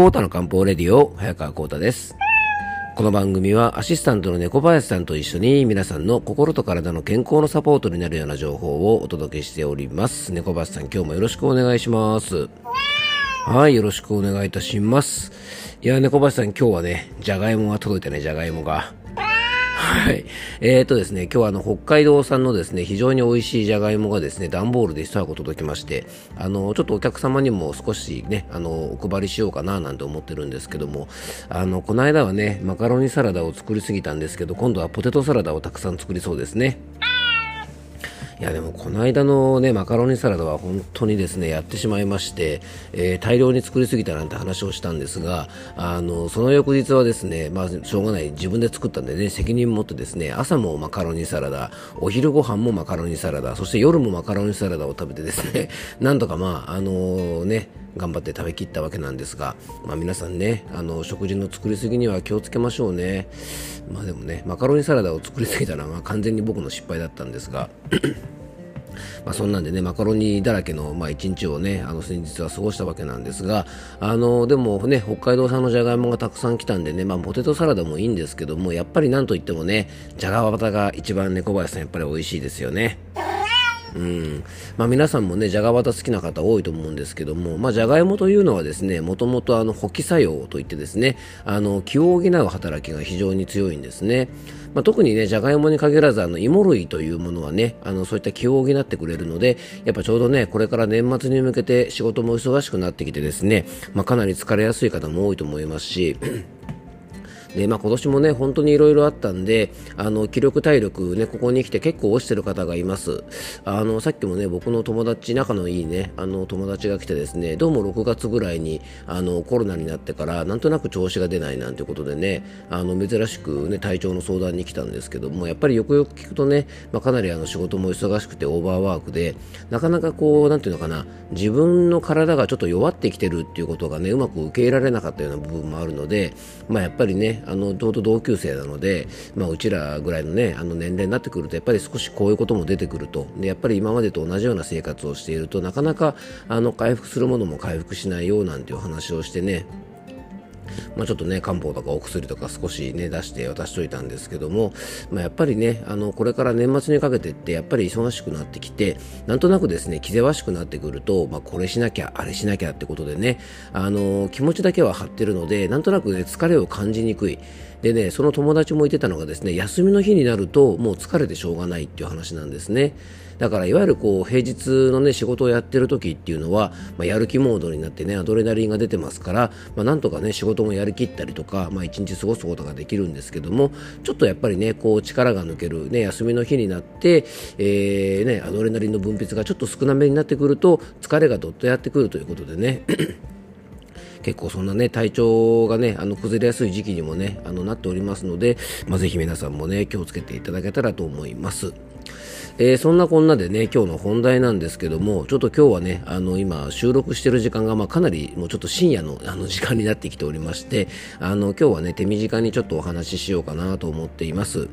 コータの漢方レディオ、早川コータです。この番組はアシスタントの猫林さんと一緒に皆さんの心と体の健康のサポートになるような情報をお届けしております。猫林さん、今日もよろしくお願いします。はい、よろしくお願いいたします。いや、猫林さん、今日はね、じゃがいもが届いたね、じゃがいもが。はい。えーとですね、今日はあの、北海道産のですね、非常に美味しいじゃがいもがですね、段ボールで一箱届きまして、あの、ちょっとお客様にも少しね、あの、お配りしようかななんて思ってるんですけども、あの、この間はね、マカロニサラダを作りすぎたんですけど、今度はポテトサラダをたくさん作りそうですね。いやでもこの間のねマカロニサラダは本当にですねやってしまいまして、えー、大量に作りすぎたなんて話をしたんですがあのその翌日はですねまあしょうがない自分で作ったんでね責任持ってですね朝もマカロニサラダお昼ご飯もマカロニサラダそして夜もマカロニサラダを食べてですねなんとかまああのー、ね頑張って食べきったわけなんですが、まあ、皆さんねあの食事の作りすぎには気をつけましょうねまあでもねマカロニサラダを作りすぎたのは、まあ、完全に僕の失敗だったんですが まあ、そんなんでね、マカロニだらけの、まあ、一日をね、あの、先日は過ごしたわけなんですが、あの、でもね、北海道産のじゃがいもがたくさん来たんでね、まあ、ポテトサラダもいいんですけども、やっぱりなんといってもね、じゃがバタが一番猫林さんやっぱり美味しいですよね。うんまあ、皆さんもね、じゃがバタ好きな方多いと思うんですけども、まあ、じゃがいもというのはですね、もともとあの、補気作用といってですね、あの、気を補う働きが非常に強いんですね。まあ、特にね、じゃがいもに限らず、あの、芋類というものはね、あの、そういった気を補ってくれるので、やっぱちょうどね、これから年末に向けて仕事も忙しくなってきてですね、まあ、かなり疲れやすい方も多いと思いますし、で、まあ、今年もね、本当にいろいろあったんで、あの、気力体力ね、ここに来て結構落ちてる方がいます。あの、さっきもね、僕の友達、仲のいいね、あの、友達が来てですね、どうも6月ぐらいに、あの、コロナになってから、なんとなく調子が出ないなんてことでね、あの、珍しくね、体調の相談に来たんですけども、やっぱりよくよく聞くとね、まあ、かなりあの、仕事も忙しくてオーバーワークで、なかなかこう、なんていうのかな、自分の体がちょっと弱ってきてるっていうことがね、うまく受け入れられなかったような部分もあるので、まあ、やっぱりね、あの、ちょうど同級生なので、まあ、うちらぐらいのね、あの年齢になってくると、やっぱり少しこういうことも出てくると。で、やっぱり今までと同じような生活をしていると、なかなか、あの、回復するものも回復しないようなんていう話をしてね、まあ、ちょっとね、漢方とかお薬とか少しね、出して渡しといたんですけども、まあ、やっぱりね、あの、これから年末にかけてって、やっぱり忙しくなってきて、なんとなくですね、気ぜわしくなってくると、まあ、これしなきゃ、あれしなきゃってことでね、あの、気持ちだけは張ってるので、なんとなくね、疲れを感じにくい。でね、その友達も言ってたのがですね、休みの日になると、もう疲れてしょうがないっていう話なんですね。だからいわゆるこう平日のね仕事をやってる時っていうのは、まあ、やる気モードになってねアドレナリンが出てますから、まあ、なんとかね仕事もやりきったりとか、まあ、一日過ごすことができるんですけどもちょっとやっぱりねこう力が抜ける、ね、休みの日になって、えーね、アドレナリンの分泌がちょっと少なめになってくると疲れがどっとやってくるということでね結構そんなね、体調がね、あの、崩れやすい時期にもね、あの、なっておりますので、まあ、ぜひ皆さんもね、気をつけていただけたらと思います。えー、そんなこんなでね、今日の本題なんですけども、ちょっと今日はね、あの、今、収録してる時間が、まあ、かなり、もうちょっと深夜の、あの、時間になってきておりまして、あの、今日はね、手短にちょっとお話ししようかなと思っています。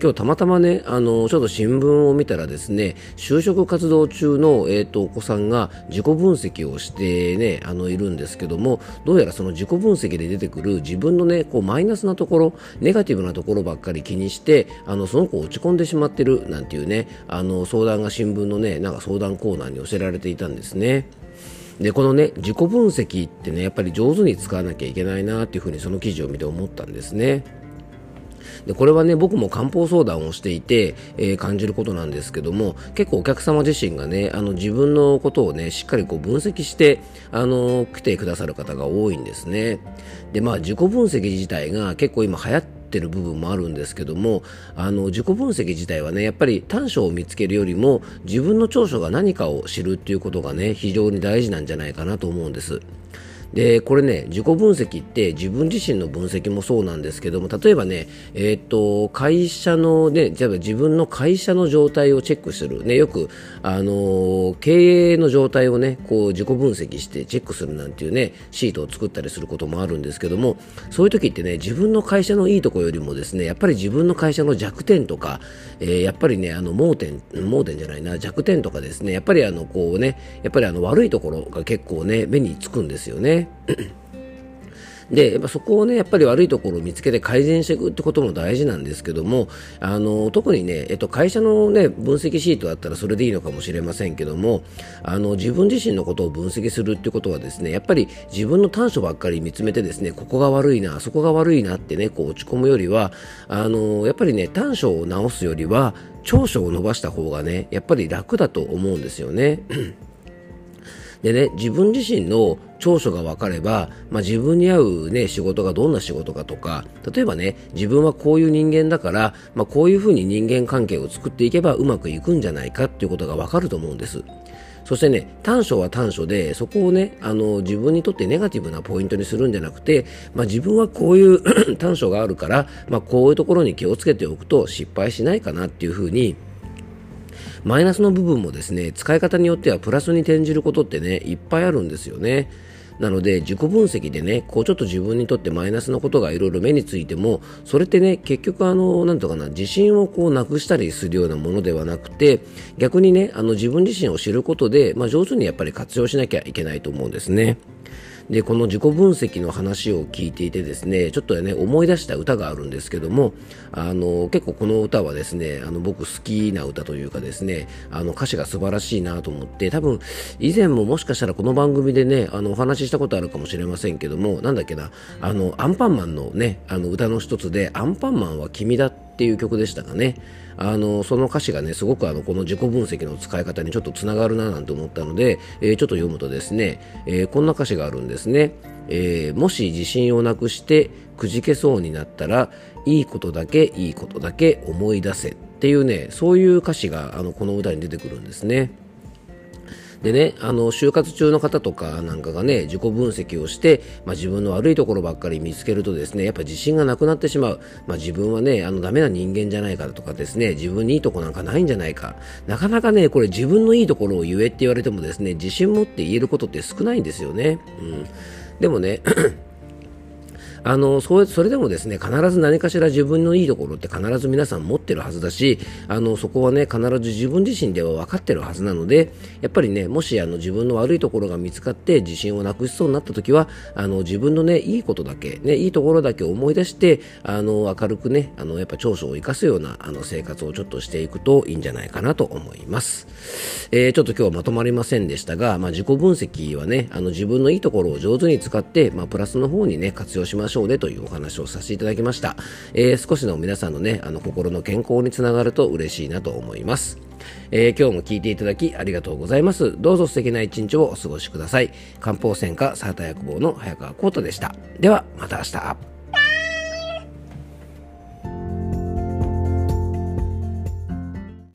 今日たまたまね、あの、ちょっと新聞を見たらですね、就職活動中の、えっ、ー、と、お子さんが自己分析をしてね、あの、いるんですけども、どうやらその自己分析で出てくる自分のね、こう、マイナスなところ、ネガティブなところばっかり気にして、あの、その子落ち込んでしまってる、なんていうね、あの、相談が新聞のね、なんか相談コーナーに寄せられていたんですね。でこのね自己分析ってねやっぱり上手に使わなきゃいけないなっていうふうにその記事を見て思ったんですね。でこれはね僕も漢方相談をしていて、えー、感じることなんですけども結構お客様自身がねあの自分のことをねしっかりこう分析してあの来てくださる方が多いんですねでまあ自己分析自体が結構今流行ってってる部分もあるんですけどもあの自己分析自体はねやっぱり短所を見つけるよりも自分の長所が何かを知るっていうことがね非常に大事なんじゃないかなと思うんです。で、これね、自己分析って自分自身の分析もそうなんですけども、例えばね、えー、っと、会社のね、じゃあ自分の会社の状態をチェックする。ね、よく、あの経営の状態をね、こう自己分析してチェックするなんていうね、シートを作ったりすることもあるんですけども、そういう時ってね、自分の会社のいいところよりもですね、やっぱり自分の会社の弱点とか、えー、やっぱりね、あの、盲点、盲点じゃないな、弱点とかですね、やっぱりあの、こうね、やっぱりあの、悪いところが結構ね、目につくんですよね。で、やっぱそこをね、やっぱり悪いところを見つけて改善していくってことも大事なんですけども、あの、特にね、えっと、会社のね、分析シートだったらそれでいいのかもしれませんけども、あの、自分自身のことを分析するってことはですね、やっぱり自分の短所ばっかり見つめてですね、ここが悪いな、あそこが悪いなってね、こう落ち込むよりは、あの、やっぱりね、短所を直すよりは、長所を伸ばした方がね、やっぱり楽だと思うんですよね。でね、自分自身の長所が分かれば、まあ、自分に合う、ね、仕事がどんな仕事かとか、例えばね、自分はこういう人間だから、まあ、こういうふうに人間関係を作っていけばうまくいくんじゃないかっていうことが分かると思うんです。そしてね、短所は短所で、そこをね、あの、自分にとってネガティブなポイントにするんじゃなくて、まあ、自分はこういう 短所があるから、まあ、こういうところに気をつけておくと失敗しないかなっていうふうに、マイナスの部分もですね、使い方によってはプラスに転じることってね、いっぱいあるんですよね。なので自己分析でね、こうちょっと自分にとってマイナスなことがいろいろ目についても、それってね、結局あの、なんとかな、自信をこうなくしたりするようなものではなくて、逆にね、あの自分自身を知ることで、まあ上手にやっぱり活用しなきゃいけないと思うんですね。でこの自己分析の話を聞いていてですねちょっとね思い出した歌があるんですけどもあの結構この歌はですねあの僕好きな歌というかですねあの歌詞が素晴らしいなと思って多分以前ももしかしたらこの番組でねあのお話ししたことあるかもしれませんけどもなんだっけなあのアンパンマンのねあの歌の一つでアンパンマンは君だってていう曲でしたかねあのその歌詞がねすごくあのこの自己分析の使い方にちょっとつながるななんて思ったので、えー、ちょっと読むとですね、えー、こんな歌詞があるんですね、えー、もし自信をなくしてくじけそうになったらいいことだけいいことだけ思い出せっていうねそういう歌詞があのこの歌に出てくるんですね。でね、あの、就活中の方とかなんかがね、自己分析をして、まあ、自分の悪いところばっかり見つけるとですね、やっぱ自信がなくなってしまう。まあ、自分はね、あの、ダメな人間じゃないかとかですね、自分にいいとこなんかないんじゃないか。なかなかね、これ自分のいいところを言えって言われてもですね、自信持って言えることって少ないんですよね。うん。でもね、あのそそれでもですね必ず何かしら自分のいいところって必ず皆さん持ってるはずだしあのそこはね必ず自分自身では分かってるはずなのでやっぱりねもしあの自分の悪いところが見つかって自信をなくしそうになった時はあの自分のねいいことだけねいいところだけ思い出してあの明るくねあのやっぱ長所を生かすようなあの生活をちょっとしていくといいんじゃないかなと思います、えー、ちょっと今日はまとまりませんでしたが、まあ、自己分析はねあの自分のいいところを上手に使って、まあ、プラスの方にね活用しましょうねというお話をさせていただきました。えー、少しの皆さんのね、あの心の健康につながると嬉しいなと思います。えー、今日も聞いていただきありがとうございます。どうぞ素敵な一日をお過ごしください。漢方専科サータ薬房の早川幸太でした。では、また明日。